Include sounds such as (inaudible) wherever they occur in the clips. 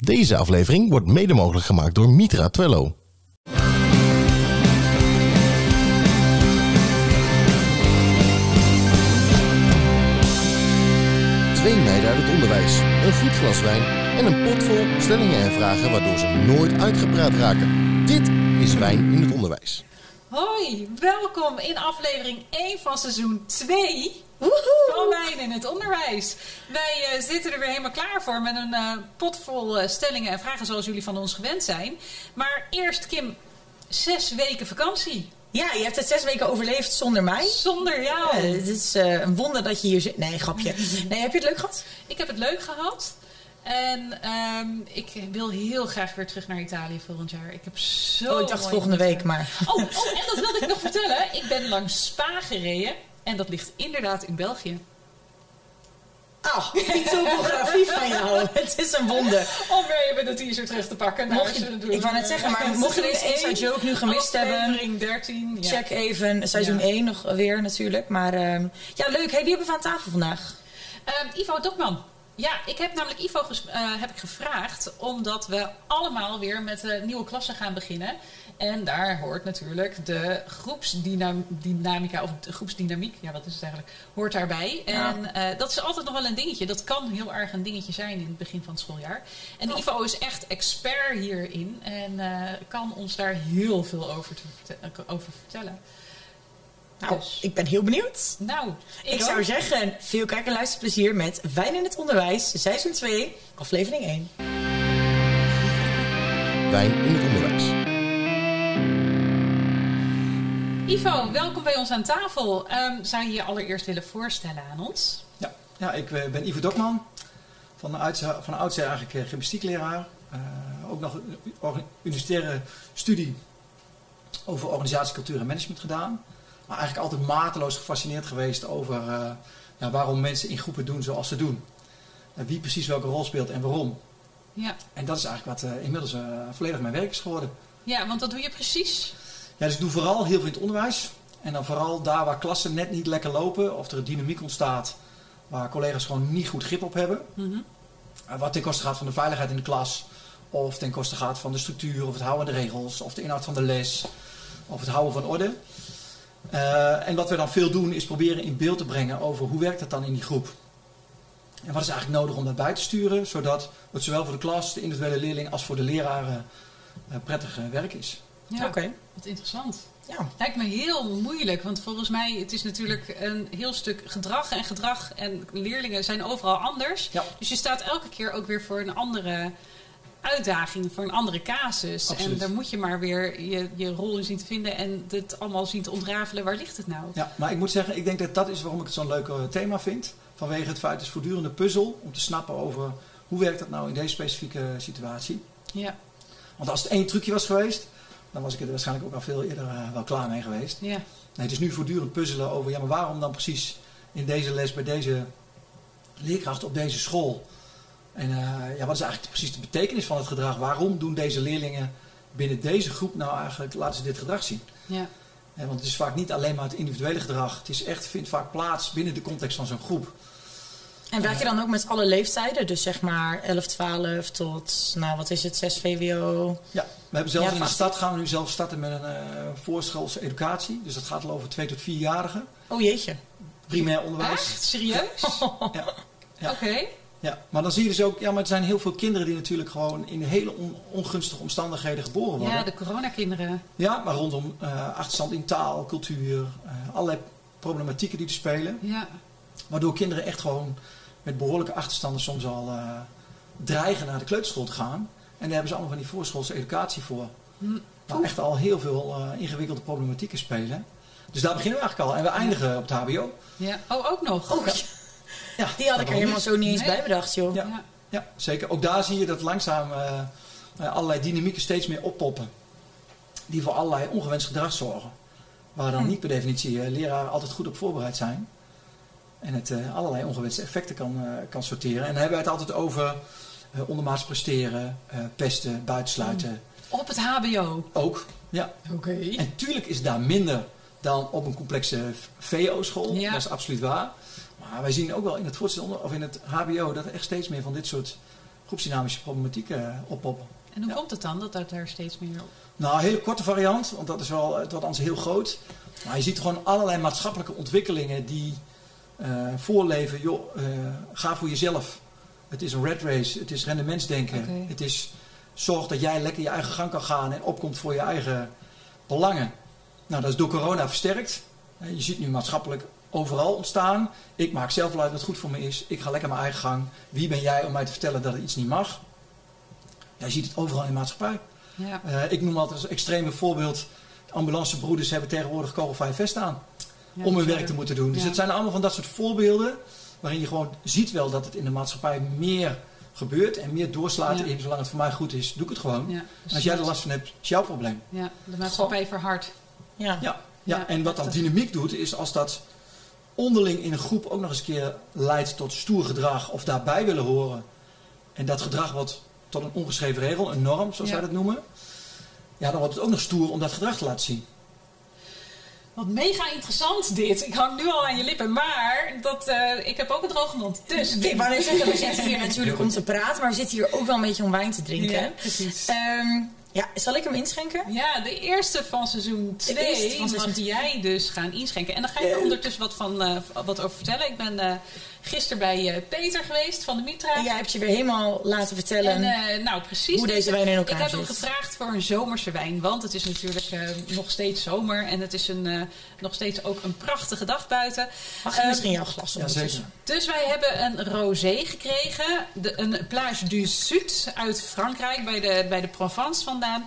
Deze aflevering wordt mede mogelijk gemaakt door Mitra Twello. Twee meiden uit het onderwijs, een goed glas wijn en een pot vol stellingen en vragen waardoor ze nooit uitgepraat raken. Dit is Wijn in het Onderwijs. Hoi, welkom in aflevering 1 van seizoen 2 van Wijn in het Onderwijs. Wij eh, zitten er weer helemaal klaar voor met een eh, pot vol eh, stellingen en vragen zoals jullie van ons gewend zijn. Maar eerst Kim, zes weken vakantie. Ja, je hebt het zes weken overleefd zonder mij. Zonder jou. Het is een wonder dat je hier zit. Nee, grapje. Nee, heb je het leuk gehad? Ik heb het leuk gehad. En ehm, ik wil heel graag weer terug naar Italië volgend jaar. Ik heb zo. Oh, ik dacht volgende week, maar... Oh, oh, en dat wilde ik nog vertellen. Ik ben langs Spa gereden. En dat ligt inderdaad in België. Ah, die topografie van jou. (laughs) Het is een wonder. Om weer even de teaser terug te pakken. Nou, Mocht je- ik wou net zeggen, maar (laughs) mocht je deze inside joke nu gemist hebben, Aflevering 13. Ja. Check even seizoen Ja. 1 nog weer natuurlijk. Maar ehm, ja, leuk. Hey, wie hebben we aan tafel vandaag? Ehm, Ivo Dokman. Ja, ik heb namelijk Ivo eh, heb ik gevraagd omdat we allemaal weer met de nieuwe klasse gaan beginnen. En daar hoort natuurlijk de groepsdynamica, of de groepsdynamiek, ja wat is het eigenlijk, hoort daarbij. En eh, dat is altijd nog wel een dingetje. Dat kan heel erg een dingetje zijn in het begin van het schooljaar. En Ivo is echt expert hierin en eh, kan ons daar heel veel over, te over vertellen. Nou, Dus. ik ben heel benieuwd. Nou, Ik, zou zeggen, veel kijk- en luisterplezier met Wijn in het Onderwijs, seizoen 2, aflevering 1. Wijn in het Onderwijs. Ivo, welkom bij ons aan tafel. Ehm, zou je je allereerst willen voorstellen aan ons? Ja, ja ik eh, ben Ivo Dokman. Van, oudsher, van oudsher eigenlijk eh, gymnastiekleraar. Eh, ook nog een universitaire studie over organisatie, cultuur en management gedaan. Maar eigenlijk altijd mateloos gefascineerd geweest over eh, ja, waarom mensen in groepen doen zoals ze doen. En wie precies welke rol speelt en waarom. Ja. En dat is eigenlijk wat eh, inmiddels eh, volledig mijn werk is geworden. ja, want wat doe je precies? Ja, dus ik doe vooral heel veel in het onderwijs. En dan vooral daar waar klassen net niet lekker lopen. Of er een dynamiek ontstaat waar collega's gewoon niet goed grip op hebben. Mhm. Eh, Wat ten koste gaat van de veiligheid in de klas. Of ten koste gaat van de structuur, of het houden aan de regels, of de inhoud van de les, of het houden van orde. Eh, en wat we dan veel doen is proberen in beeld te brengen over hoe werkt dat dan in die groep. En wat is eigenlijk nodig om dat bij te sturen, zodat het zowel voor de klas, de individuele leerling, als voor de leraren eh, prettig eh, werk is. Ja, Oké. wat interessant. Ja. Lijkt me heel moeilijk, want volgens mij het is natuurlijk een heel stuk gedrag en gedrag en leerlingen zijn overal anders. Ja. Dus je staat elke keer ook weer voor een andere uitdaging, voor een andere casus. Absoluut. En daar moet je maar weer je, je rol in zien te vinden en het allemaal zien te ontrafelen. Waar ligt het nou? Ja, maar ik moet zeggen, ik denk dat dat is waarom ik het zo'n leuk thema vind. Vanwege het feit, het is voortdurende puzzel om te snappen over hoe werkt dat nou in deze specifieke situatie. Ja, Want als het één trucje was geweest, dan was ik er waarschijnlijk ook al veel eerder eh, wel klaar mee geweest. ja, Nee, het is nu voortdurend puzzelen over, ja, maar waarom dan precies in deze les bij deze leerkracht op deze school? En eh, ja, wat is eigenlijk precies de betekenis van het gedrag? Waarom doen deze leerlingen binnen deze groep nou eigenlijk, laten ze dit gedrag zien? ja. Eh, want het is vaak niet alleen maar het individuele gedrag. Het is echt, vindt vaak plaats binnen de context van zo'n groep. En werk je dan ook met alle leeftijden? Dus zeg maar 11, 12 tot, nou wat is het, 6 VWO? Ja, we hebben zelfs Ja, in de stad gaan we nu zelf starten met een eh voorschoolse educatie. Dus dat gaat al over 2 tot 4-jarigen. Oh jeetje. Primair onderwijs. Echt? Serieus? Ja. Ja. Oké. Ja, maar dan zie je dus ook, ja, maar er zijn heel veel kinderen die natuurlijk gewoon in hele on- ongunstige omstandigheden geboren worden. Ja, de coronakinderen. Ja, maar rondom eh, achterstand in taal, cultuur, eh, allerlei problematieken die er spelen. Ja. Waardoor kinderen echt gewoon met behoorlijke achterstanden soms al eh, dreigen naar de kleuterschool te gaan. En daar hebben ze allemaal van die voorschoolse educatie voor. Hm. Waar echt al heel veel ingewikkelde problematieken spelen. Dus daar beginnen we eigenlijk al. En we eindigen op het HBO. ja. Oh, ook nog. Ja, die had ik er helemaal niet? zo niet eens Nee. bij bedacht, joh. Ja. Ja. Ja, zeker. Ook daar zie je dat langzaam eh, eh, allerlei dynamieken steeds meer oppoppen. Die voor allerlei ongewenst gedrag zorgen. Waar dan Hm. niet per definitie eh, leraren altijd goed op voorbereid zijn. En het eh, allerlei ongewenste effecten kan, eh, kan sorteren. En dan hebben we het altijd over eh, ondermaats presteren, eh, pesten, buitensluiten. Op het HBO. Ook, ja. Oké. En tuurlijk is daar minder dan op een complexe VO-school. Ja. Dat is absoluut waar. Maar wij zien ook wel in het voortgezet of in het HBO dat er echt steeds meer van dit soort groepsdynamische problematiek eh, oppoppen. En hoe Ja. komt het dan dat dat er steeds meer... Nou, een hele korte variant, want dat is wel, het wordt anders heel groot. Maar je ziet gewoon allerlei maatschappelijke ontwikkelingen die eh, voorleven. Joh, eh, ga voor jezelf. Het is een red race, het is rendementsdenken. Oké. Het is zorg dat jij lekker je eigen gang kan gaan en opkomt voor je eigen belangen. Nou, dat is door corona versterkt. Eh, Je ziet nu maatschappelijk overal ontstaan. Ik maak zelf wel uit wat goed voor me is. Ik ga lekker mijn eigen gang. Wie ben jij om mij te vertellen dat er iets niet mag? Ja, je ziet het overal in de maatschappij. Ja, Eh, ik noem altijd als extreme voorbeeld. Ambulancebroeders hebben tegenwoordig kogelvrij vest aan. ja, om hun werk te moeten doen. Dus Ja. het zijn allemaal van dat soort voorbeelden. Waarin je gewoon ziet wel dat het in de maatschappij meer gebeurt. En meer doorslaat Ja. in. Zolang het voor mij goed is, doe ik het gewoon. Als jij er last van hebt, is jouw probleem. Ja, de maatschappij verhardt. Ja. Ja, ja. En wat dan dat- dynamiek doet, is als dat onderling in een groep ook nog eens een keer leidt tot stoer gedrag. Of daarbij willen horen. En dat gedrag wordt tot een ongeschreven regel, een norm, zoals Ja. wij dat noemen. Ja, dan wordt het ook nog stoer om dat gedrag te laten zien. Wat mega interessant dit. Ik hang nu al aan je lippen, maar dat, eh, ik heb ook een droge mond. Dus Ik wou net zeggen, we zitten hier natuurlijk om te praten, maar we zitten hier ook wel een beetje om wijn te drinken. Ja, precies. Ehm, ja, zal ik hem inschenken? Ja, de eerste van seizoen eerste 2 van seizoen mag jij dus gaan inschenken. En dan ga ik er ondertussen wat, van, eh, wat over vertellen. Ik ben eh gisteren bij eh, Peter geweest van de Mitra. En jij hebt je weer helemaal laten vertellen. En eh, nou, precies. hoe deze wijn in elkaar Ik heb hem zit. gevraagd voor een zomerse wijn. Want het is natuurlijk eh, nog steeds zomer. En het is een, eh, nog steeds ook een prachtige dag buiten. Mag ik Ehm, misschien jouw glas Ja, ondertussen? zeker. Dus wij hebben een rosé gekregen. De, een Plage du Sud uit Frankrijk, bij de, bij de Provence vandaan.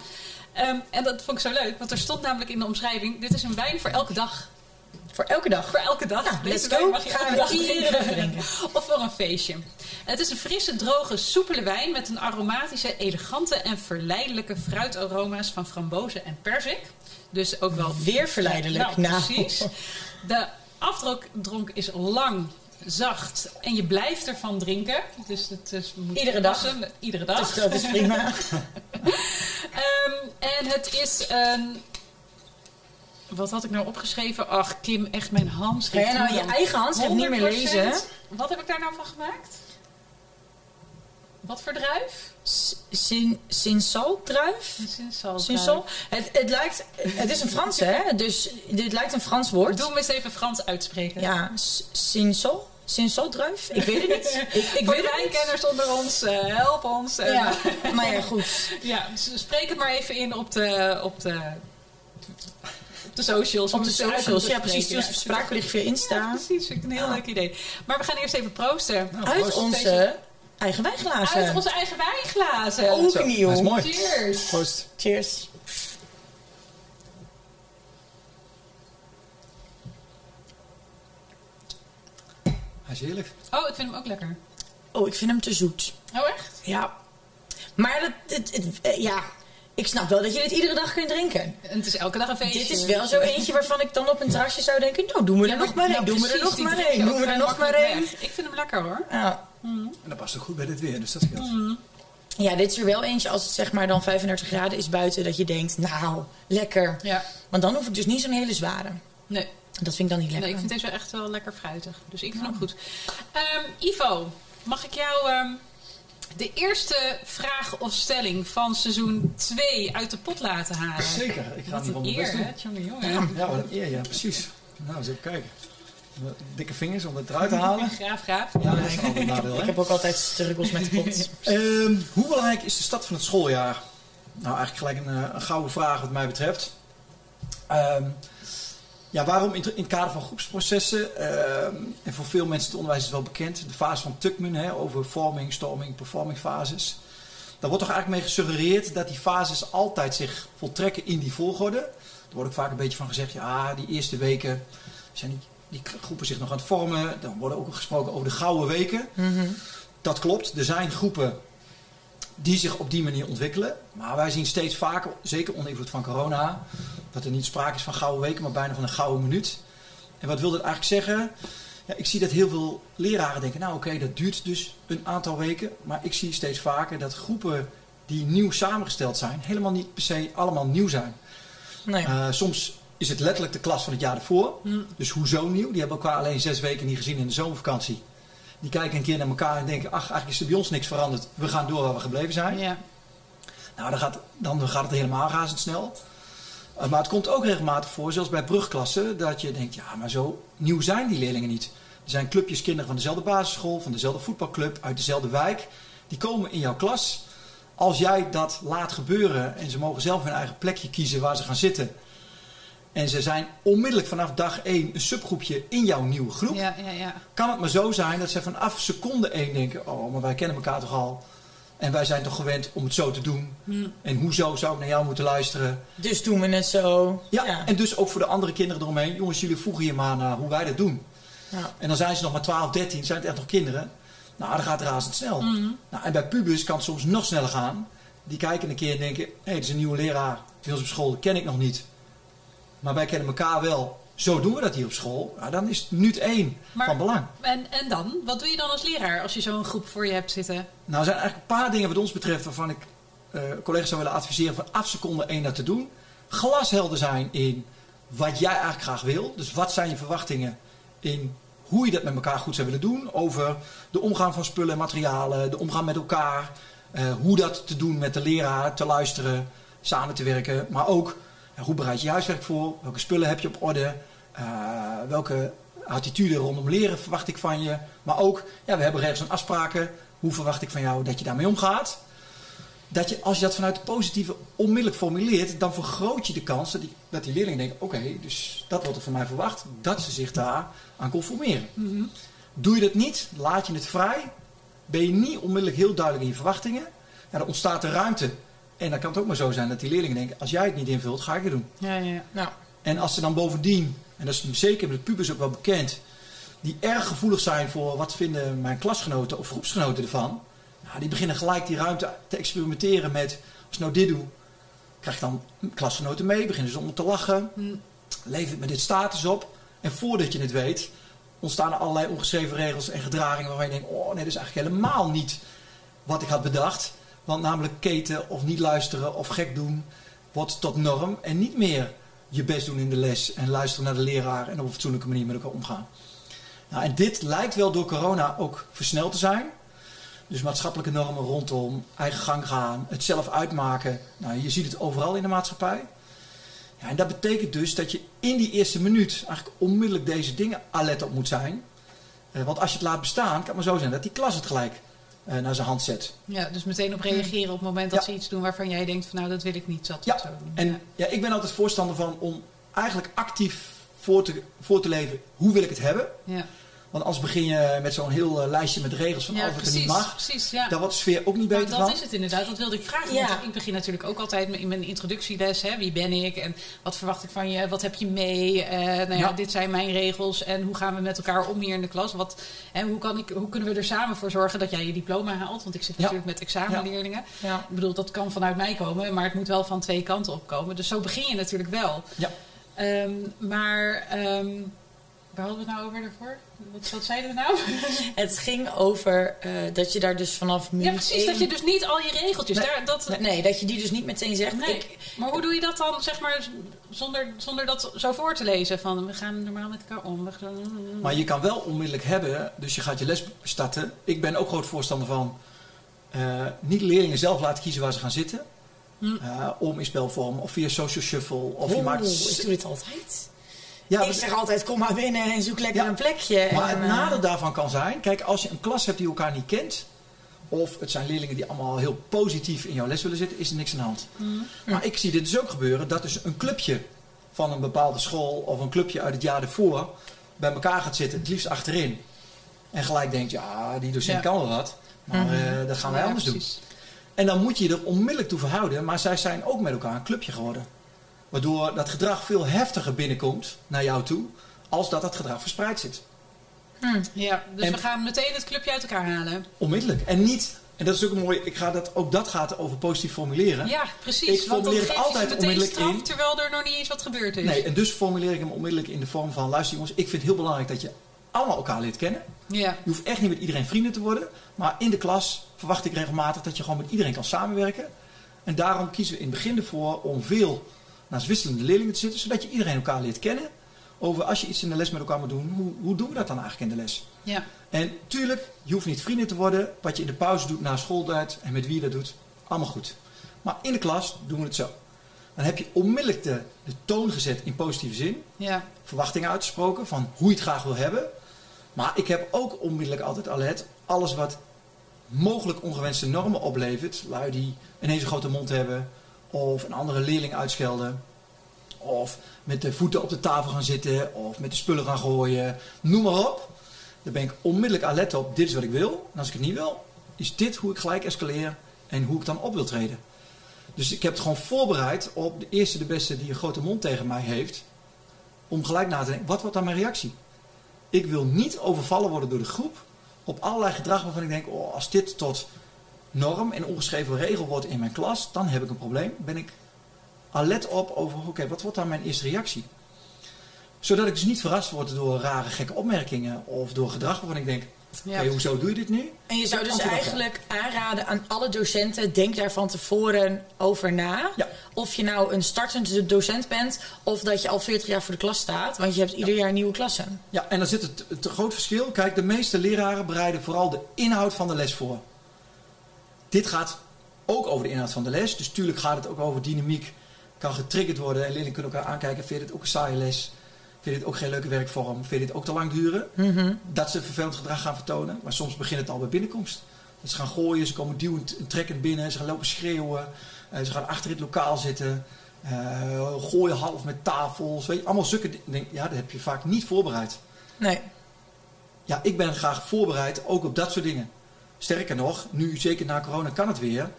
Ehm, en dat vond ik zo leuk, want er stond namelijk in de omschrijving... dit is een wijn voor elke dag. Voor elke dag. Voor elke dag. Nou, Deze mag je Gaan elke we dag iedere drinken. dag drinken. Of voor een feestje. Het is een frisse, droge, soepele wijn... met een aromatische, elegante en verleidelijke fruitaroma's... van frambozen en perzik. Dus ook wel... Weer verleidelijk. Nou, Nou. precies. De afdronk is lang, zacht en je blijft ervan drinken. Dus het is, moet Iedere dag. passen. Iedere dag. Dus dat is prima. (laughs) Ehm, en het is een... Wat had ik nou opgeschreven? Ach, Kim, echt mijn Ga handschrift. jij nou je eigen handschrift niet meer 100%. lezen? Wat heb ik daar nou van gemaakt? Wat voor druif? S- Sin, Sinsal druif? Sinsal. Het, het lijkt, het is een Frans hè, dus dit lijkt een Frans woord. Doe hem eens even Frans uitspreken. Ja, Sinsal? Druif? Ik weet het niet. (laughs) Ik, ik Voor weet de wijnkenners onder ons, eh, help ons. En, Ja, maar ja, goed. (laughs) Ja, spreek het maar even in op de, op de, op de socials. Op om de socials, ja precies. Stuur Ja, spraakbericht via Ja, Insta. precies. Vind ik een heel leuk idee. Maar we gaan eerst even proosten. Nou, Uit proost. onze eigen wijnglazen. Uit onze eigen wijnglazen. Ook nieuw. dat is mooi. Cheers. Proost. Cheers. Hij is heerlijk. Oh, ik vind hem ook lekker. Oh, ik vind hem te zoet. Oh, echt? Ja. Maar dat, het, het- eh, ja, ik snap wel dat je dit iedere dag kunt drinken. En het is elke dag een feestje. Dit is wel zo eentje waarvan ik dan op een terrasje zou denken... Nou, doen we er nog maar één. Nou, Doen we er nog maar één. Doen we er nog maar één. Ik vind hem lekker hoor. Ja. En dat past ook goed bij dit weer, dus dat scheelt. ja, dit is er wel eentje als het zeg maar dan 35 graden is buiten... dat je denkt, nou, lekker. Ja. Want dan hoef ik dus niet zo'n hele zware. Nee. Dat vind ik dan niet lekker. nee, ik vind deze echt wel lekker fruitig. Dus ik vind hem goed. Ehm, Ivo, mag ik jou ehm, de eerste vraag of stelling van seizoen 2 uit de pot laten halen? Zeker, ik ga Wat niet van een mijn best doen. hè? Jongen, jongen. Ja, wat een eer, ja, precies. Nou, eens even kijken. Dikke vingers om het eruit te halen. (laughs) Graaf, graaf. Ja, dat is altijd een nadeel, Ik heb ook altijd struggles met de pot. (laughs) Ehm, hoe belangrijk is de start van het schooljaar? Nou, eigenlijk gelijk een, eh, een gouden vraag wat mij betreft. Ehm, ja, waarom in, in het kader van groepsprocessen, ehm, en voor veel mensen het onderwijs is het wel bekend, de fase van Tuckman, hè, over forming, storming, performing fases. Daar wordt toch eigenlijk mee gesuggereerd dat die fases altijd zich voltrekken in die volgorde. Er wordt ook vaak een beetje van gezegd, ja, die eerste weken zijn die, die groepen zich nog aan het vormen. Dan wordt ook gesproken over de gouden weken. Dat klopt, er zijn groepen die zich op die manier ontwikkelen. Maar wij zien steeds vaker, zeker onder invloed van corona, dat er niet sprake is van gouden weken, maar bijna van een gouden minuut. En wat wil dat eigenlijk zeggen? Ja, ik zie dat heel veel leraren denken, nou oké, dat duurt dus een aantal weken. Maar ik zie steeds vaker dat groepen die nieuw samengesteld zijn, helemaal niet per se allemaal nieuw zijn. Nee. Eh, soms is het letterlijk de klas van het jaar ervoor. Dus hoezo nieuw? Die hebben elkaar alleen zes weken niet gezien in de zomervakantie. Die kijken een keer naar elkaar en denken, ach, eigenlijk is er bij ons niks veranderd. We gaan door waar we gebleven zijn. Ja. Nou, dan gaat, dan gaat het helemaal razendsnel. Uh, maar het komt ook regelmatig voor, zelfs bij brugklassen, dat je denkt, ja, maar zo nieuw zijn die leerlingen niet. Er zijn clubjes kinderen van dezelfde basisschool, van dezelfde voetbalclub, uit dezelfde wijk. Die komen in jouw klas. Als jij dat laat gebeuren en ze mogen zelf hun eigen plekje kiezen waar ze gaan zitten. En ze zijn onmiddellijk vanaf dag 1 een subgroepje in jouw nieuwe groep. Ja, ja, ja. Kan het maar zo zijn dat ze vanaf seconde 1 denken: Oh, maar wij kennen elkaar toch al. En wij zijn toch gewend om het zo te doen. Hm. En hoezo zou ik naar jou moeten luisteren? Dus doen we het zo. Ja, en dus ook voor de andere kinderen eromheen. Jongens, jullie voegen je maar naar hoe wij dat doen. Ja. En dan zijn ze nog maar 12, 13, zijn het echt nog kinderen. Nou, dan gaat het razendsnel. Mhm. Nou, en bij pubers kan het soms nog sneller gaan. Die kijken een keer en denken: hé, hey, dit is een nieuwe leraar. Bij ons op school, dat ken ik nog niet. Maar wij kennen elkaar wel. Zo doen we dat hier op school. Nou, dan is het minuut één Maar- van belang. En, en dan? Wat doe je dan als leraar als je zo'n groep voor je hebt zitten? Nou, er zijn eigenlijk een paar dingen wat ons betreft waarvan ik eh, collega's zou willen adviseren vanaf seconde één dat te doen. Glashelder zijn in wat jij eigenlijk graag wil. Dus wat zijn je verwachtingen in hoe je dat met elkaar goed zou willen doen. Over de omgang van spullen en materialen, de omgang met elkaar. eh, hoe dat te doen met de leraar, te luisteren, samen te werken. Maar ook hoe bereid je je huiswerk voor? Welke spullen heb je op orde? Eh, welke attitude rondom leren verwacht ik van je? Maar ook, ja, we hebben regels en afspraken. Hoe verwacht ik van jou dat je daarmee omgaat? Dat je, als je dat vanuit het positieve onmiddellijk formuleert, dan vergroot je de kans dat die, dat die leerlingen denken: oké, dus dat wordt er van mij verwacht, dat ze zich daar aan conformeren. Doe je dat niet, laat je het vrij, ben je niet onmiddellijk heel duidelijk in je verwachtingen, ja, dan ontstaat er ruimte. En dan kan het ook maar zo zijn dat die leerlingen denken: als jij het niet invult, ga ik het doen. Ja, ja, ja. Nou, En als ze dan bovendien, en dat is zeker met de pubers ook wel bekend, die erg gevoelig zijn voor wat vinden mijn klasgenoten of groepsgenoten ervan, nou, die beginnen gelijk die ruimte te experimenteren met, als ik nou dit doe, krijg ik dan klasgenoten mee, beginnen ze om te lachen, Hm. levert me dit status op. En voordat je het weet, ontstaan er allerlei ongeschreven regels en gedragingen waarvan je denkt, oh nee, dat is eigenlijk helemaal niet wat ik had bedacht. Want namelijk keten of niet luisteren of gek doen wordt tot norm en niet meer je best doen in de les en luisteren naar de leraar en op een fatsoenlijke manier met elkaar omgaan. Nou, en dit lijkt wel door corona ook versneld te zijn. Dus maatschappelijke normen rondom eigen gang gaan, het zelf uitmaken. Nou, je ziet het overal in de maatschappij. Ja, en dat betekent dus dat je in die eerste minuut eigenlijk onmiddellijk deze dingen alert op moet zijn. Eh, want als je het laat bestaan, kan het maar zo zijn dat die klas het gelijk eh, naar zijn hand zet. Ja, dus meteen op reageren op het moment dat Ja. ze iets doen waarvan jij denkt van nou dat wil ik niet dat Ja, zo doen. En Ja. ja, ik ben altijd voorstander van om eigenlijk actief voor te, voor te leven hoe wil ik het hebben. Ja, Want anders begin je met zo'n heel eh, lijstje met regels van ja alles wat er niet mag. precies ja. Daar wordt de sfeer ook niet Nou, beter dat van. is het inderdaad, dat wilde ik vragen. Ja. Want ik begin natuurlijk ook altijd in mijn introductieles. Hè, wie ben ik en wat verwacht ik van je? Wat heb je mee? Eh, nou ja, Ja. dit zijn mijn regels en hoe gaan we met elkaar om hier in de klas? Wat, en hoe, kan ik, hoe kunnen we er samen voor zorgen dat jij je diploma haalt? Want ik zit Ja. natuurlijk met examenleerlingen. ja. Ik bedoel, dat kan vanuit mij komen, maar het moet wel van twee kanten opkomen. Dus zo begin je natuurlijk wel. Ja. Ehm, maar ehm, waar hadden we het nou over daarvoor? Wat, wat zeiden we nou? (laughs) Het ging over eh, dat je daar dus vanaf ja, minuut precies. één- Dat je dus niet al je regeltjes... Nee. Daar, dat, Nee, dat je die dus niet meteen zegt. Nee. Ik, Maar hoe doe je dat dan, zeg maar, zonder, zonder dat zo voor te lezen? Van, we gaan normaal met elkaar om. We gaan... Maar je kan wel onmiddellijk hebben, dus je gaat je les starten. Ik ben ook groot voorstander van eh, niet leerlingen zelf laten kiezen waar ze gaan zitten. Hm. Eh, om in spelvorm of via social shuffle. Of je Oeh, maakt... ik doe dit altijd. Ja, ik zeg altijd, kom maar binnen en zoek lekker Ja. een plekje. Maar en, het eh, nadeel daarvan kan zijn, kijk, als je een klas hebt die elkaar niet kent, of het zijn leerlingen die allemaal heel positief in jouw les willen zitten, is er niks aan de hand. Maar ik zie dit dus ook gebeuren, dat dus een clubje van een bepaalde school of een clubje uit het jaar ervoor bij elkaar gaat zitten, het liefst achterin. En gelijk denkt, ja, die docent Ja. kan wel wat, maar Mhm. eh, dat gaan wij anders doen. En dan moet je je er onmiddellijk toe verhouden, maar zij zijn ook met elkaar een clubje geworden. Waardoor dat gedrag veel heftiger binnenkomt naar jou toe, als dat dat gedrag verspreid zit. Ja, dus En- we gaan meteen het clubje uit elkaar halen. Onmiddellijk. En niet, en dat is ook mooi, ik ga dat, ook dat gaat over positief formuleren. Ja, precies. Ik Want dan formuleer het altijd meteen onmiddellijk straf, in. terwijl er nog niet eens wat gebeurd is. Nee, en dus formuleer ik hem onmiddellijk in de vorm van, luister jongens, ik vind het heel belangrijk dat je allemaal elkaar leert kennen. Ja, Je hoeft echt niet met iedereen vrienden te worden, maar in de klas verwacht ik regelmatig dat je gewoon met iedereen kan samenwerken. En daarom kiezen we in het begin ervoor om veel naast wisselende leerlingen te zitten, zodat je iedereen elkaar leert kennen. over als je iets in de les met elkaar moet doen, hoe, hoe doen we dat dan eigenlijk in de les? Ja. En tuurlijk, je hoeft niet vrienden te worden. Wat je in de pauze doet na schooltijd en met wie je dat doet, allemaal goed. Maar in de klas doen we het zo. Dan heb je onmiddellijk de, de toon gezet in positieve zin. Ja. Verwachtingen uitgesproken van hoe je het graag wil hebben. Maar ik heb ook onmiddellijk altijd alert. Alles wat mogelijk ongewenste normen oplevert. Lui die ineens een grote mond hebben. Of een andere leerling uitschelden. Of met de voeten op de tafel gaan zitten. Of met de spullen gaan gooien. Noem maar op. Daar ben ik onmiddellijk alert op. Dit is wat ik wil. En als ik het niet wil, is dit hoe ik gelijk escaleer. En hoe ik dan op wil treden. Dus ik heb het gewoon voorbereid op de eerste, de beste die een grote mond tegen mij heeft. Om gelijk na te denken, wat wordt dan mijn reactie? Ik wil niet overvallen worden door de groep op allerlei gedrag waarvan ik denk, oh, als dit tot norm en ongeschreven regel wordt in mijn klas, dan heb ik een probleem. Ben ik alert op over, oké, wat wordt dan mijn eerste reactie? Zodat ik dus niet verrast word door rare, gekke opmerkingen of door gedrag waarvan ik denk, Ja. oké, hoezo doe je dit nu? En je zou dus eigenlijk aanraden aan alle docenten, denk daar van tevoren over na. Ja. Of je nou een startende docent bent, of dat je al 40 jaar voor de klas staat. Want je hebt ieder jaar nieuwe klassen. Ja, en dan zit het het groot verschil. Kijk, de meeste leraren bereiden vooral de inhoud van de les voor. Dit gaat ook over de inhoud van de les. Dus tuurlijk gaat het ook over dynamiek. Kan getriggerd worden en leerlingen kunnen elkaar aankijken. Vind je dit ook een saaie les? Vind je dit ook geen leuke werkvorm? Vind je dit ook te lang duren? Mhm. Dat ze vervelend gedrag gaan vertonen. Maar soms begint het al bij binnenkomst. Dat ze gaan gooien, ze komen duwend en trekkend binnen. Ze gaan lopen schreeuwen. eh, ze gaan achter in het lokaal zitten. eh, gooien half met tafels. Weet je, allemaal zulke dingen. Ja, dat heb je vaak niet voorbereid. Nee. Ja, ik ben graag voorbereid ook op dat soort dingen. Sterker nog, nu zeker na corona kan het weer.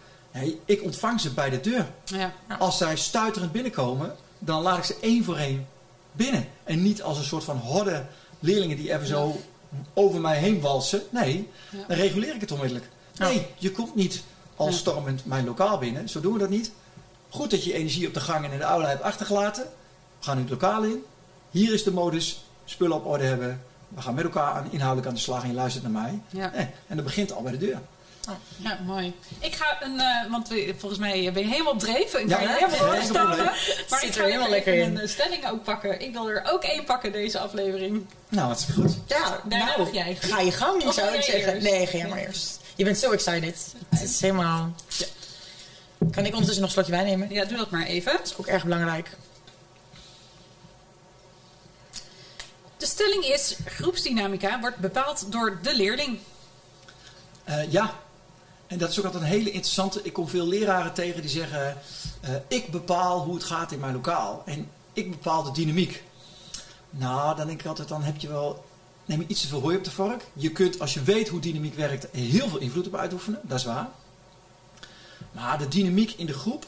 Ik ontvang ze bij de deur. Ja. Als zij stuiterend binnenkomen, dan laat ik ze één voor één binnen. En niet als een soort van horde leerlingen die even zo over mij heen walsen. Nee, Ja. dan reguleer ik het onmiddellijk. Nee, je komt niet al Ja. stormend mijn lokaal binnen. Zo doen we dat niet. Goed dat je energie op de gang en in de aula hebt achtergelaten. We gaan nu het lokaal in. Hier is de modus. Spullen op orde hebben. We gaan met elkaar aan, inhoudelijk aan de slag en je luistert naar mij. Ja. Eh, en dat begint al bij de deur. Ja, mooi. Ik ga een, eh, want we- volgens mij ben je helemaal op dreven. Ik Ja, ja, helemaal. Maar Zit ik er helemaal er lekker in. een eh, stelling ook pakken. Ik wil er ook één pakken deze aflevering. Nou, hartstikke goed. Ja, Daarna nou, jij. ga je gang, Of zou ik zeggen. eerst? Nee, ga jij maar eerst. Je bent zo excited. Het is helemaal... Kan ik ondertussen nog een slokje wijn nemen? Ja, doe dat maar even. Dat is ook erg belangrijk. De stelling is, groepsdynamica wordt bepaald door de leerling. Eh, ja, en dat is ook altijd een hele interessante. Ik kom veel leraren tegen die zeggen: eh, Ik bepaal hoe het gaat in mijn lokaal. En ik bepaal de dynamiek. Nou, dan denk ik altijd: dan heb je wel. Neem je iets te veel hooi op de vork. Je kunt, als je weet hoe dynamiek werkt, heel veel invloed op uitoefenen. Dat is waar. Maar de dynamiek in de groep,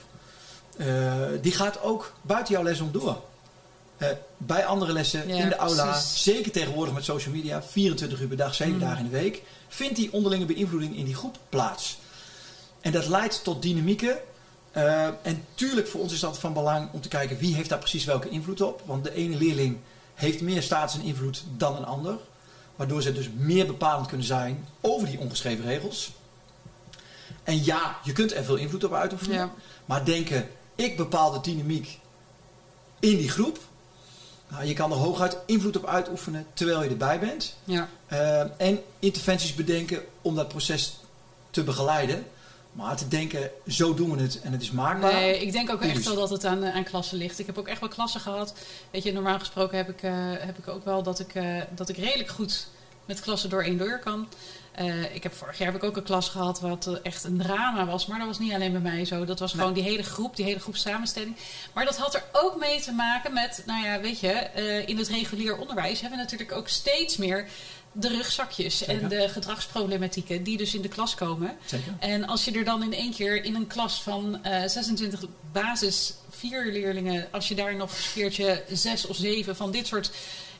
eh, die gaat ook buiten jouw les om door. Eh, bij andere lessen, Ja, in de aula, zeker tegenwoordig met social media, 24 uur per dag, 7 Mm. dagen in de week, vindt die onderlinge beïnvloeding in die groep plaats. En dat leidt tot dynamieken. Eh, en tuurlijk voor ons is dat van belang om te kijken wie heeft daar precies welke invloed op. Want de ene leerling heeft meer status en invloed dan een ander. Waardoor ze dus meer bepalend kunnen zijn over die ongeschreven regels. En ja, je kunt er veel invloed op uitoefenen. Ja. Maar denken, ik bepaal de dynamiek in die groep. Nou, je kan er hooguit invloed op uitoefenen terwijl je erbij bent. Ja. Eh, en interventies bedenken om dat proces te begeleiden. Maar te denken, zo doen we het en het is maakbaar. Nee, ik denk ook echt wel dat het aan, eh, aan klassen ligt. Ik heb ook echt wel klassen gehad. Weet je, normaal gesproken heb ik, eh, heb ik ook wel dat ik, dat ik redelijk goed met klassen door één deur kan. Eh, ik heb vorig jaar heb ik ook een klas gehad wat eh, echt een drama was. Maar dat was niet alleen bij mij zo. Dat was gewoon die hele groep, die hele groep samenstelling. Maar dat had er ook mee te maken met, nou ja, weet je, eh, in het regulier onderwijs hebben we natuurlijk ook steeds meer de rugzakjes en de gedragsproblematieken die dus in de klas komen. Zeker. En als je er dan in één keer in een klas van eh 26 basis vier leerlingen, als je daar nog een keertje zes of zeven van dit soort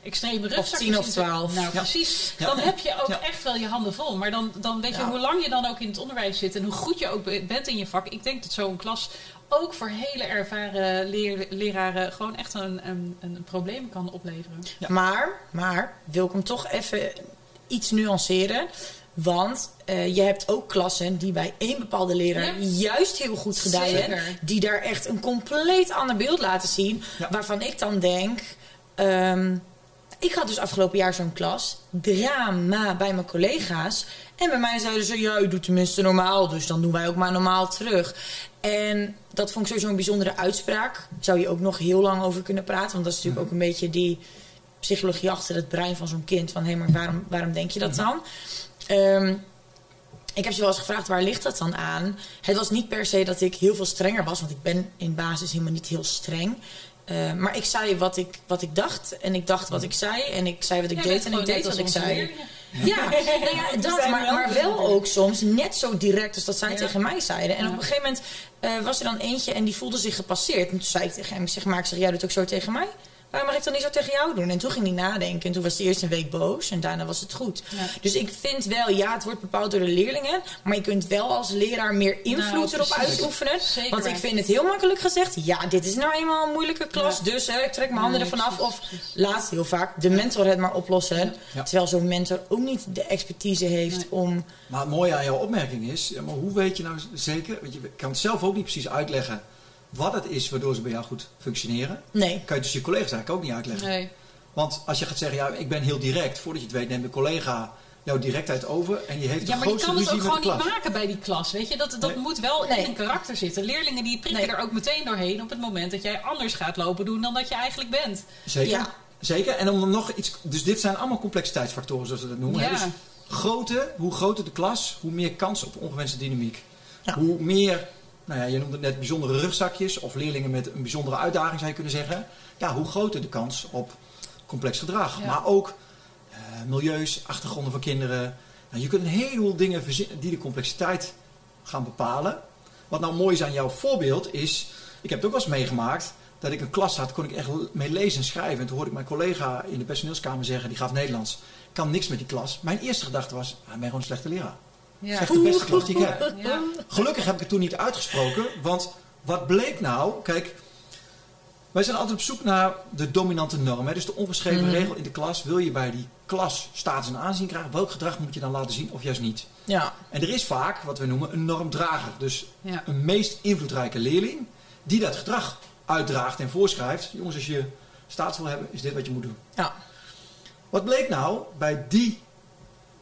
extreme rugzakjes tien of in zit- twaalf. Nou, Ja. precies. Ja. Dan heb je ook Ja. echt wel je handen vol. Maar dan, dan weet je hoe lang je dan ook in het onderwijs zit en hoe goed je ook be- bent in je vak. Ik denk dat zo'n klas ook voor hele ervaren leer- leraren gewoon echt een, een, een probleem kan opleveren. Maar, maar, wil ik hem toch even iets nuanceren. Want eh, je hebt ook klassen die bij één bepaalde leraar Ja. juist heel goed gedijen. Zeker. Die daar echt een compleet ander beeld laten zien. Ja. Waarvan ik dan denk... ehm, ik had dus afgelopen jaar zo'n klas. Drama bij mijn collega's. En bij mij zeiden ze, ja, u doet tenminste normaal. Dus dan doen wij ook maar normaal terug. En dat vond ik sowieso een bijzondere uitspraak. Zou je ook nog heel lang over kunnen praten. Want dat is natuurlijk ook een beetje die psychologie achter het brein van zo'n kind. Van, hé, maar waarom, waarom denk je dat dan? Ehm, ik heb ze wel eens gevraagd, waar ligt dat dan aan? Het was niet per se dat ik heel veel strenger was. Want ik ben in basis helemaal niet heel streng. Uh, maar ik zei wat ik, wat ik dacht. En ik dacht wat ik zei. En ik zei wat ik deed. En ik deed wat ik zei. Ja, nou ja (laughs) dat, maar, wel maar wel vrienden. ook soms net zo direct als dat zij Ja. tegen mij zeiden. En op een gegeven moment eh, was er dan eentje en die voelde zich gepasseerd. En toen zei ik tegen hem, ik zeg, maar ik zeg, jij doet ook zo tegen mij? Waarom mag ik dan niet zo tegen jou doen? En toen ging hij nadenken en toen was hij eerst een week boos en daarna was het goed. Ja. Dus ik vind wel, ja, het wordt bepaald door de leerlingen. Maar je kunt wel als leraar meer invloed Nou, erop precies. uitoefenen. Zeker Want ik vind het heel makkelijk gezegd. Ja, dit is nou eenmaal een moeilijke klas. Ja. Dus hè, ik trek mijn handen Nee, ervan af. Of laat heel vaak de mentor het maar oplossen. Ja. Terwijl zo'n mentor ook niet de expertise heeft Nee. om... Maar het mooie aan jouw opmerking is, ja, maar hoe weet je nou zeker, want je kan het zelf ook niet precies uitleggen wat het is waardoor ze bij jou goed functioneren. Nee. Kan je dus je collega's eigenlijk ook niet uitleggen. Nee. Want als je gaat zeggen, ja, ik ben heel direct, voordat je het weet neemt de collega jouw directheid over en die heeft Ja, de maar je kan het ook gewoon niet klas. maken bij die klas. Weet je, dat, dat Nee. moet wel Nee. in een karakter zitten. Leerlingen die prikken Nee. er ook meteen doorheen op het moment dat jij anders gaat lopen doen dan dat je eigenlijk bent. Zeker. Ja. Zeker. En om dan nog iets. Dus dit zijn allemaal complexiteitsfactoren, zoals we dat noemen. Ja. Dus grote, hoe groter de klas, hoe meer kans op ongewenste dynamiek. Ja. Hoe meer, nou ja, je noemde het net bijzondere rugzakjes of leerlingen met een bijzondere uitdaging zou je kunnen zeggen. Ja, hoe groter de kans op complex gedrag. Ja. Maar ook eh, milieus, achtergronden van kinderen. Nou, je kunt een heleboel dingen verzinnen die de complexiteit gaan bepalen. Wat nou mooi is aan jouw voorbeeld is, ik heb het ook wel eens meegemaakt, dat ik een klas had, kon ik echt mee lezen en schrijven. En toen hoorde ik mijn collega in de personeelskamer zeggen, die gaf Nederlands, kan niks met die klas. Mijn eerste gedachte was, ah, ik ben gewoon een slechte leraar. Ja. Zeg de beste klas die ik heb. Ja. Gelukkig heb ik het toen niet uitgesproken, want wat bleek nou? Kijk, wij zijn altijd op zoek naar de dominante norm. Hè? Dus de ongeschreven Mhm. regel in de klas. Wil je bij die klas status en aanzien krijgen? Welk gedrag moet je dan laten zien of juist niet? Ja. En er is vaak wat we noemen een normdrager. Dus Ja. een meest invloedrijke leerling die dat gedrag uitdraagt en voorschrijft. Jongens, als je status wil hebben, is dit wat je moet doen. Ja. Wat bleek nou bij die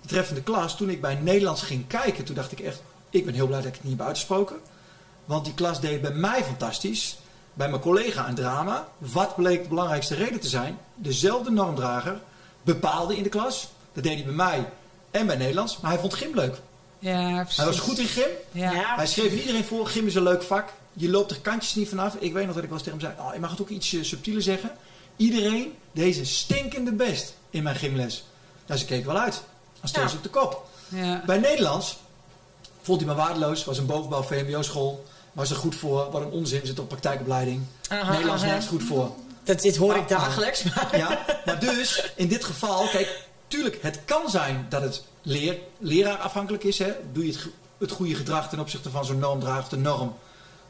betreffende klas, toen ik bij Nederlands ging kijken, toen dacht ik echt, ik ben heel blij dat ik het niet heb uitgesproken. Want die klas deed bij mij fantastisch, bij mijn collega een drama. Wat bleek de belangrijkste reden te zijn? Dezelfde normdrager bepaalde in de klas, dat deed hij bij mij en bij Nederlands, maar hij vond gym leuk. Ja, precies. Hij was goed in gym, Ja. Hij schreef iedereen voor, gym is een leuk vak. Je loopt er kantjes niet vanaf. Ik weet nog dat ik wel eens tegen hem zei, oh, je mag het ook iets eh, subtieler zeggen. Iedereen deze stinkende best in mijn gymles. Nou, ze keken wel uit. Dan stonden Ja. ze op de kop. Ja. Bij Nederlands vond hij me waardeloos. Was een bovenbouw VMBO-school. Was er goed voor. Wat een onzin. Zit op praktijkopleiding. Aha, Nederlands aha. nergens goed voor. Dat, dit hoor ik Ah, dagelijks. Maar (laughs) Ja, maar dus in dit geval, kijk, tuurlijk, het kan zijn dat het leer, leraar afhankelijk is. Hè? Doe je het, het goede gedrag ten opzichte van zo'n normdrager of de norm,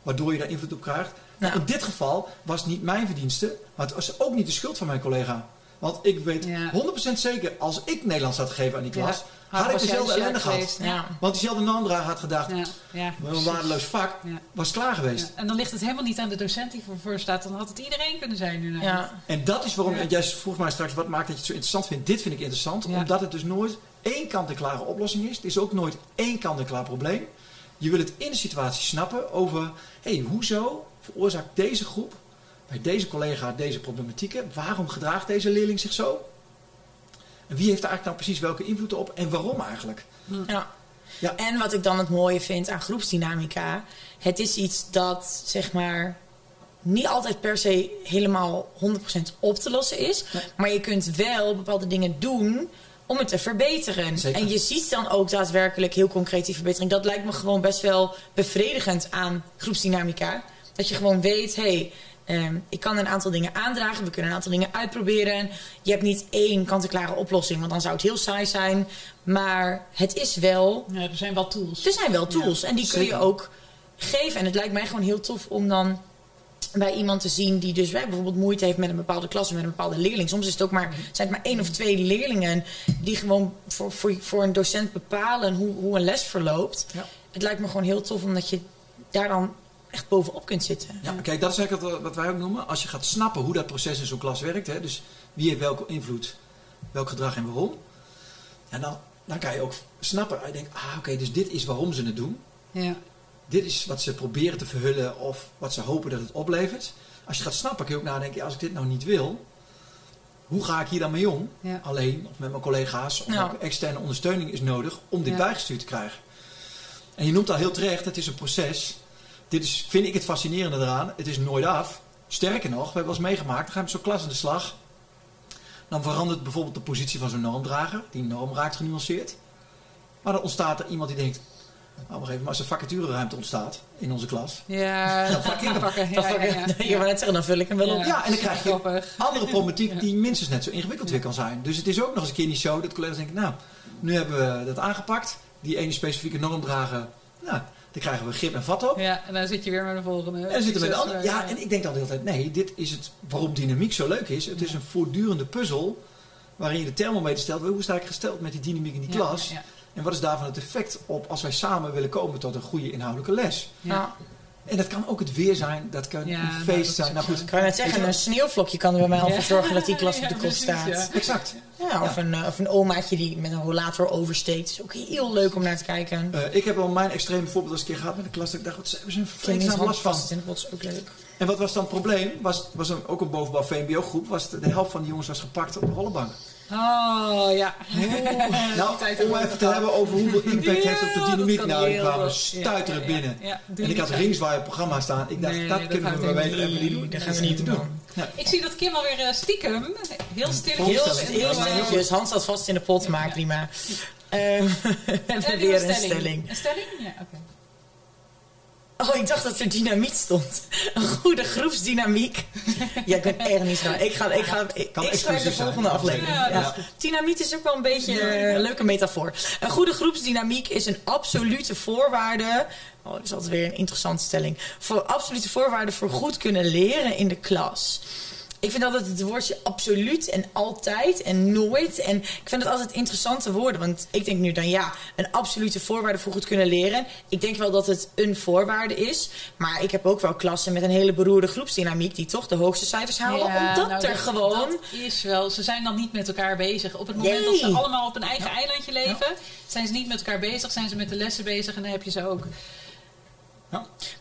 waardoor je daar invloed op krijgt. In dit geval was het niet mijn verdienste, maar het was ook niet de schuld van mijn collega. Want ik weet Ja. 100% zeker, als ik Nederlands had gegeven aan die klas, Ja. had ik dezelfde de ellende gehad. ja. Want diezelfde normdrager had gedacht, Ja. Ja. een waardeloos vak, Ja. was klaar geweest. Ja. En dan ligt het helemaal niet aan de docent die ervoor staat. Dan had het iedereen kunnen zijn nu. Ja. En dat is waarom, Ja. en jij vroeg mij straks, wat maakt dat je het zo interessant vindt? Dit vind ik interessant, Ja. omdat het dus nooit één kant-en-klare oplossing is. Het is ook nooit één kant-en-klaar probleem. Je wil het in de situatie snappen over, hé, hey, hoezo veroorzaakt deze groep, bij deze collega, deze problematieken? Waarom gedraagt deze leerling zich zo? En wie heeft daar eigenlijk nou precies welke invloed op en waarom eigenlijk? Ja. Ja. En wat ik dan het mooie vind aan groepsdynamica, het is iets dat zeg maar niet altijd per se helemaal 100% op te lossen is, Nee. maar je kunt wel bepaalde dingen doen om het te verbeteren. Zeker. En je ziet dan ook daadwerkelijk heel concreet die verbetering. Dat lijkt me gewoon best wel bevredigend aan groepsdynamica. Dat je gewoon weet, hé, hey, ehm, ik kan een aantal dingen aandragen. We kunnen een aantal dingen uitproberen. Je hebt niet één kant-en-klare oplossing, want dan zou het heel saai zijn. Maar het is wel Ja, er zijn wel tools. er zijn wel tools en die kun je ook geven. En het lijkt mij gewoon heel tof om dan bij iemand te zien die dus bijvoorbeeld moeite heeft met een bepaalde klas of met een bepaalde leerling. Soms is het ook maar, zijn het maar één of twee leerlingen die gewoon voor, voor, voor een docent bepalen hoe, hoe een les verloopt. Ja. Het lijkt me gewoon heel tof omdat je daar dan echt bovenop kunt zitten. Ja, kijk, dat is eigenlijk wat, wij ook noemen. Als je gaat snappen hoe dat proces in zo'n klas werkt, hè, dus wie heeft welke invloed, welk gedrag en waarom, en dan, dan kan je ook snappen. Je denkt, ah oké, dus dit is waarom ze het doen. Ja. Dit is wat ze proberen te verhullen of wat ze hopen dat het oplevert. Als je gaat snappen, kun je ook nadenken, als ik dit nou niet wil, hoe ga ik hier dan mee om? Ja. Alleen of met mijn collega's of ook externe ondersteuning is nodig om dit Ja. bijgestuurd te krijgen. En je noemt al heel terecht, het is een proces. Dit is, vind ik het fascinerende eraan. Het is nooit af. Sterker nog, we hebben wel eens meegemaakt, dan ga je met zo'n klas aan de slag. Dan verandert bijvoorbeeld de positie van zo'n normdrager. Die norm raakt genuanceerd. Maar dan ontstaat er iemand die denkt, nou even, maar als er vacatureruimte ontstaat in onze klas. Ja, (laughs) Dan (laughs) pak ik hem. pakken. Dan, Ja, ja, ja. je wou net zeggen, dan vul ik hem wel op. Ja, en dan krijg je Grappig. andere problematiek die minstens net zo ingewikkeld weer kan zijn. Dus het is ook nog eens een keer niet zo dat collega's denken, nou, nu hebben we dat aangepakt. Die ene specifieke norm dragen, nou, daar krijgen we grip en vat op. Ja, en dan zit je weer met de volgende. En dan zitten we met de andere. eh, Ja, en ik denk dan de hele tijd, nee, dit is het waarom dynamiek zo leuk is. Het is een voortdurende puzzel waarin je de thermometer stelt. Hoe sta ik gesteld met die dynamiek in die ja, klas? Ja, En wat is daarvan het effect op als wij samen willen komen tot een goede inhoudelijke les? ja. En dat kan ook het weer zijn, dat kan Ja, een nou, dat feest zijn. Nou goed, Ik kan net zeggen, een sneeuwvlokje kan er bij mij al voor zorgen dat die klas (laughs) op de kop precies, staat. ja. exact. Ja, of, Een, eh, of een omaatje die met een rollator oversteekt. is ook heel leuk om naar te kijken. Eh, ik heb al mijn extreme voorbeeld eens een keer gehad met de klas. Dat ik dacht, wat hebben ze een vreselijk last van. de bot is ook leuk. En wat was dan het probleem? Was, was een, ook een bovenbouw VMBO-groep. Was de, de helft van die jongens was gepakt op de rollenbank. Oh, ja. Nou, tijd om even te hebben over hoeveel impact Ja, heeft op de dynamiek. Nou, die kwamen veel. stuiteren Ja, ja, ja. binnen. Ja, En ik had niet rings waar je programma staan. Ik dacht, Nee, dat dat kunnen we maar weten even niet doen. Dat gaan we niet te doen. Ja. Ik zie dat Kim alweer eh, stiekem, heel stilletjes... Heel, heel stilletjes. Hans zat vast in de pot, maar Ja. prima. Eh, we hebben Eh, weer een stelling. Een stelling? Ja, oké. Oh, ik dacht dat er dynamiet stond. Een goede groepsdynamiek. (laughs) Ja, ik ben erg niet zo. Ik ga, ik ga, ik, Kan ik schrijf de zijn. volgende aflevering. Ja, Ja, Dynamiet is ook wel een beetje een leuke metafoor. Een goede groepsdynamiek is een absolute voorwaarde. Oh, dat is altijd weer een interessante stelling. Voor absolute voorwaarde voor goed kunnen leren in de klas. Ik vind altijd het woordje absoluut en altijd en nooit. En ik vind het altijd interessante woorden. Want ik denk nu dan ja, een absolute voorwaarde voor goed kunnen leren. Ik denk wel dat het een voorwaarde is. Maar ik heb ook wel klassen met een hele beroerde groepsdynamiek. die toch de hoogste cijfers halen. Ja, omdat nou, er dat- gewoon. Dat is wel. Ze zijn dan niet met elkaar bezig. Op het moment dat ze allemaal op een eigen eilandje leven, zijn ze niet met elkaar bezig, zijn ze met de lessen bezig en dan heb je ze ook.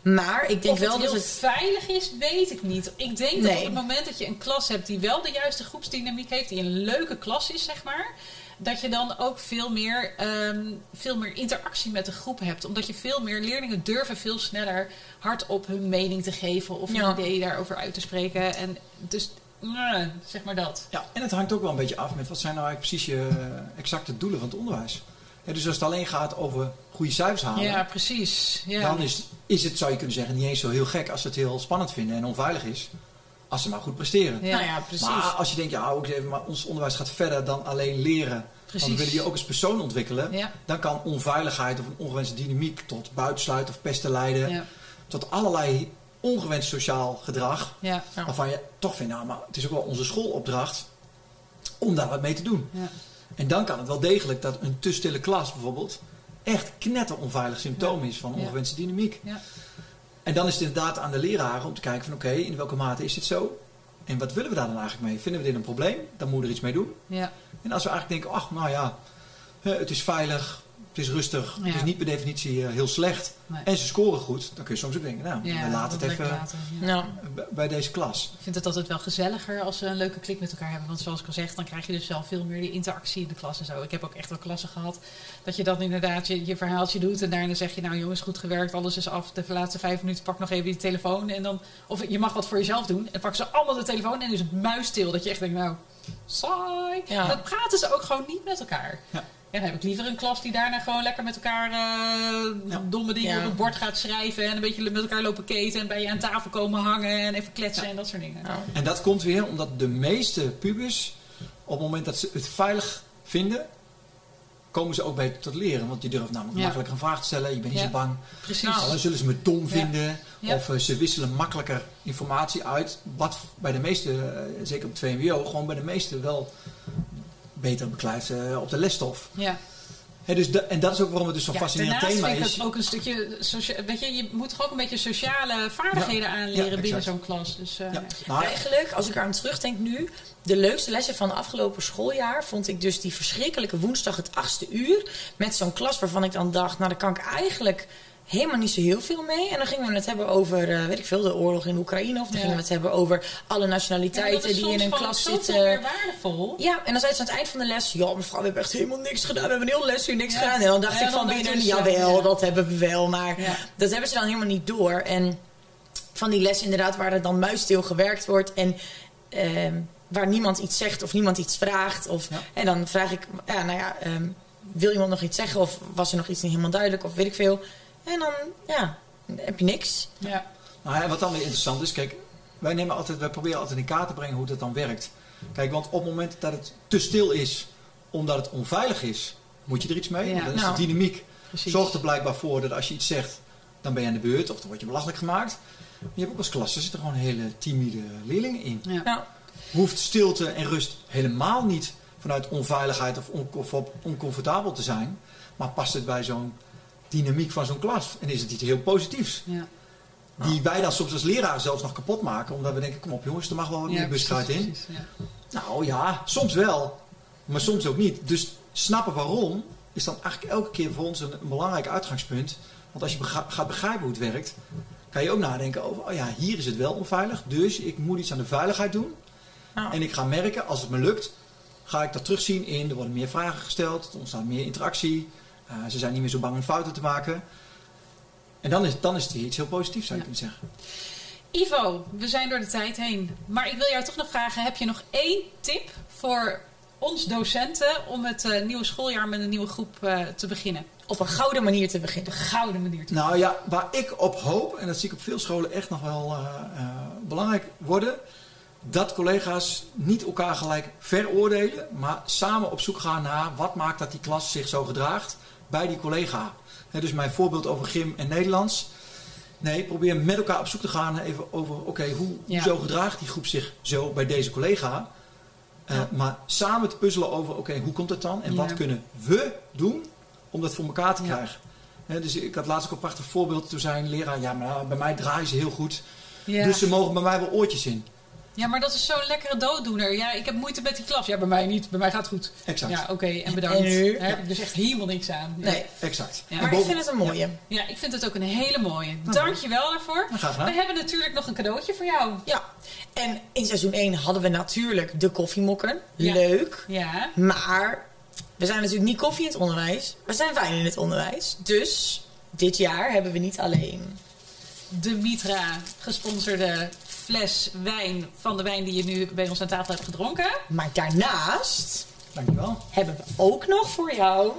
Maar ik denk of wel het dat het. veilig is, weet ik niet. Ik denk dat op het moment dat je een klas hebt die wel de juiste groepsdynamiek heeft, die een leuke klas is, zeg maar. Dat je dan ook veel meer, ehm, veel meer interactie met de groep hebt. Omdat je veel meer leerlingen durven veel sneller hardop hun mening te geven of Ja. idee daarover uit te spreken. En dus, zeg maar dat. Ja, en het hangt ook wel een beetje af met wat zijn nou eigenlijk precies je eh, exacte doelen van het onderwijs. Ja, dus als het alleen gaat over goede cijfers halen, Ja, precies. Ja. dan is, is het, zou je kunnen zeggen, niet eens zo heel gek als ze het heel spannend vinden en onveilig is. Als ze maar goed presteren. Ja. Nou ja, precies. Maar als je denkt, ja, ook even, maar ons onderwijs gaat verder dan alleen leren. Precies. Want we willen je ook als persoon ontwikkelen. Ja. Dan kan onveiligheid of een ongewenste dynamiek tot buitensluit of pesten leiden. Ja. Tot allerlei ongewenst sociaal gedrag. Ja. Ja. Waarvan je toch vindt, nou, maar het is ook wel onze schoolopdracht om daar wat mee te doen. Ja. En dan kan het wel degelijk dat een te stille klas bijvoorbeeld echt knetter onveilig symptoom is van ongewenste dynamiek. Ja. En dan is het inderdaad aan de leraren om te kijken van oké, in welke mate is dit zo? En wat willen we daar dan eigenlijk mee? Vinden we dit een probleem? Dan moeten we er iets mee doen. Ja. En als we eigenlijk denken, ach nou ja, het is veilig, het is rustig, het is niet per definitie eh, heel slecht. Nee. En ze scoren goed, dan kun je soms ook denken, nou, Ja, we laten het even laten, ja. Bij deze klas. Ik vind het altijd wel gezelliger als we een leuke klik met elkaar hebben. Want zoals ik al zeg, dan krijg je dus wel veel meer die interactie in de klas en zo. Ik heb ook echt wel klassen gehad dat je dan inderdaad je, je verhaaltje doet. En daarna zeg je, nou jongens, goed gewerkt, alles is af. De laatste vijf minuten pak nog even die telefoon. En dan, of je mag wat voor jezelf doen. En pakken ze allemaal de telefoon en is het muisstil. Dat je echt denkt, nou, saai. Ja. Dan praten ze ook gewoon niet met elkaar. Ja. Ja, dan heb ik liever een klas die daarna gewoon lekker met elkaar eh, Ja. domme dingen Ja. op het bord gaat schrijven. En een beetje met elkaar lopen keten. En bij je aan tafel komen hangen en even kletsen en dat soort dingen. nou, En dat komt weer omdat de meeste pubers, op het moment dat ze het veilig vinden, komen ze ook beter tot leren. Want je durft namelijk Ja. makkelijker een vraag te stellen, je bent niet Ja. zo bang. Precies. Nou, Dan zullen ze me dom vinden. Ja. Of eh, ze wisselen makkelijker informatie uit. Wat bij de meeste, eh, zeker op het VMBO, gewoon bij de meeste wel beter beklijft eh, op de lesstof. ja. Hè, dus da- en dat is ook waarom het dus zo'n Ja, fascinerend daarnaast thema vind ik is. het ook een stukje... Weet je, je moet toch ook een beetje sociale vaardigheden aanleren ja, binnen zo'n klas. Dus, eh, Ja. Nou, Eigenlijk, als ik eraan terugdenk nu, de leukste lessen van het afgelopen schooljaar vond ik dus die verschrikkelijke woensdag het achtste uur. Met zo'n klas waarvan ik dan dacht, nou daar kan ik eigenlijk helemaal niet zo heel veel mee. En dan gingen we het hebben over, eh, weet ik veel, de oorlog in Oekraïne. Of dan Ja. gingen we het hebben over alle nationaliteiten die in een klas zitten. waardevol. Ja, en dan zei ze aan het eind van de les: Ja, mevrouw, we hebben echt helemaal niks gedaan. We hebben een heel lesuur niks Ja. gedaan. En dan dacht ik van binnen: Jawel, ja. dat hebben we wel. Maar dat hebben ze dan helemaal niet door. En van die les inderdaad, waar er dan muisstil gewerkt wordt. En ehm, waar niemand iets zegt of niemand iets vraagt. Of. En dan vraag ik: ja, Nou ja, ehm, wil iemand nog iets zeggen? Of was er nog iets niet helemaal duidelijk? Of weet ik veel. En dan, ja, heb je niks. Ja. Nou, en wat dan weer interessant is, kijk, wij, nemen altijd, wij proberen altijd in kaart te brengen hoe dat dan werkt. Kijk, want op het moment dat het te stil is, omdat het onveilig is, moet je er iets mee. Ja. Want dan is Nou, de dynamiek precies. zorgt er blijkbaar voor dat als je iets zegt, dan ben je aan de beurt of dan word je belachelijk gemaakt. Maar je hebt ook als klas, er zitten gewoon hele timide leerlingen in. Ja. Nou, Hoeft stilte en rust helemaal niet vanuit onveiligheid of, oncomfortabel te zijn. Maar past het bij zo'n dynamiek van zo'n klas? En is het iets heel positiefs? Ja. Die wij dan soms als leraar zelfs nog kapot maken. Omdat we denken, kom op jongens, er mag wel wat meer buskruid in. precies, ja. Nou ja, soms wel. Maar soms ook niet. Dus snappen waarom is dan eigenlijk elke keer voor ons een, een belangrijk uitgangspunt. Want als je bega- gaat begrijpen hoe het werkt, kan je ook nadenken over, oh ja, hier is het wel onveilig. Dus ik moet iets aan de veiligheid doen. nou, En ik ga merken, als het me lukt, ga ik dat terugzien in, er worden meer vragen gesteld, er ontstaat meer interactie. Eh, ze zijn niet meer zo bang om fouten te maken. En dan is, dan is het iets heel positiefs, zou je Ja. kunnen zeggen. Ivo, we zijn door de tijd heen. Maar ik wil jou toch nog vragen: heb je nog één tip voor ons docenten om het eh, nieuwe schooljaar met een nieuwe groep eh, te beginnen? op een gouden manier te beginnen. Op een gouden manier te Nou ja, waar ik op hoop, en dat zie ik op veel scholen echt nog wel eh, eh, belangrijk worden, dat collega's niet elkaar gelijk veroordelen, maar samen op zoek gaan naar wat maakt dat die klas zich zo gedraagt bij die collega. Dus mijn voorbeeld over gym en Nederlands. Nee, probeer met elkaar op zoek te gaan even over, oké, hoe, Ja. hoezo gedraagt die groep zich zo bij deze collega? Eh, Ja. Maar samen te puzzelen over, oké, hoe komt het dan? En Ja. wat kunnen we doen om dat voor elkaar te krijgen? Dus ik had laatst ook een prachtig voorbeeld. Toen zei een leraar, ja, maar bij mij draaien ze heel goed. Dus ze mogen bij mij wel oortjes in. Ja, maar dat is zo'n lekkere dooddoener. Ja, ik heb moeite met die klas. Ja, bij mij niet. Bij mij gaat het goed. Exact. Ja, oké, en bedankt. En nu? Daar heb ik dus echt helemaal niks aan. Ja. Nee, Exact. Ja. Maar ik vind het een mooie. Ja, ik vind het ook een hele mooie. Dank je wel daarvoor. We hebben natuurlijk nog een cadeautje voor jou. Ja, en in seizoen 1 hadden we natuurlijk de koffiemokken. Ja. Leuk. Ja. Maar we zijn natuurlijk niet koffie in het onderwijs. We zijn wijn in het onderwijs. Dus dit jaar hebben we niet alleen. de Mitra gesponsorde fles wijn van de wijn die je nu bij ons aan tafel hebt gedronken. Maar daarnaast Dankjewel. hebben we ook nog voor jou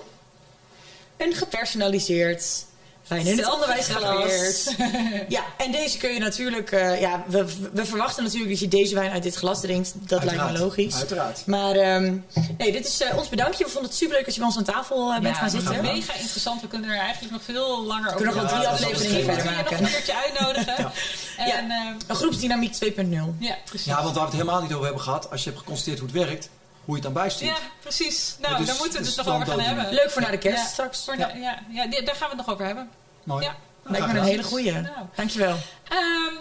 een gepersonaliseerd wijn in het onderwijs glas. (laughs) Ja, en deze kun je natuurlijk... eh, ja, we, we verwachten natuurlijk dat je deze wijn uit dit glas drinkt. Dat lijkt me logisch. Uiteraard. Maar ehm, nee, dit is eh, ons bedankje. We vonden het superleuk dat je bij ons aan tafel eh, bent Ja, gaan zitten. we. Mega interessant. We kunnen er eigenlijk nog veel langer over kunnen nog wel drie afleveringen verder we je nog maken. een keertje uitnodigen. (laughs) En, ja. Een groepsdynamiek 2.0. ja, precies. Ja, want waar we het helemaal niet over hebben gehad, als je hebt geconstateerd hoe het werkt, hoe je het dan bijstuurt. Ja, precies. Nou, Ja, dus- daar moeten we het dus nog over gaan hebben. Leuk voor na de kerst Ja, straks. Voor ja. Ja, die- daar gaan we het nog over hebben. Mooi. Ja. Nou, Lijkt me een hele goeie. Nou. Dankjewel. Ehm,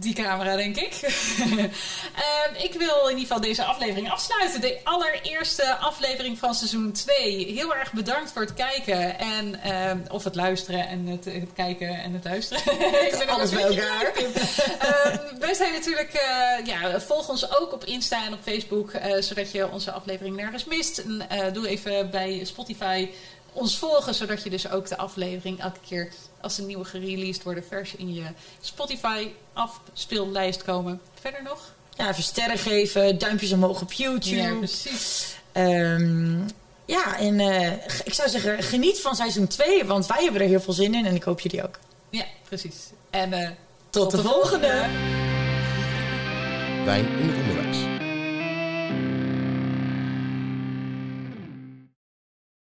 die camera, denk ik. (laughs) Ehm, ik wil in ieder geval deze aflevering afsluiten. De allereerste aflevering van seizoen 2. Heel erg bedankt voor het kijken. En, ehm, of het luisteren en het, het kijken en het luisteren. (laughs) Ik ben er Alles bij elkaar. Ehm, wij zijn natuurlijk, eh, ja, volg ons ook op Insta en op Facebook, eh, zodat je onze aflevering nergens mist. En, eh, doe even bij Spotify ons volgen, zodat je dus ook de aflevering elke keer als een nieuwe gereleased worden vers in je Spotify afspeellijst komen. Verder nog? Ja, even sterren geven, duimpjes omhoog op YouTube. Ja, precies. Ehm, ja, en eh, ik zou zeggen, geniet van seizoen 2, want wij hebben er heel veel zin in en ik hoop jullie ook. Ja, precies. En eh, Tot, de, volgende. Wijn in het onderwijs.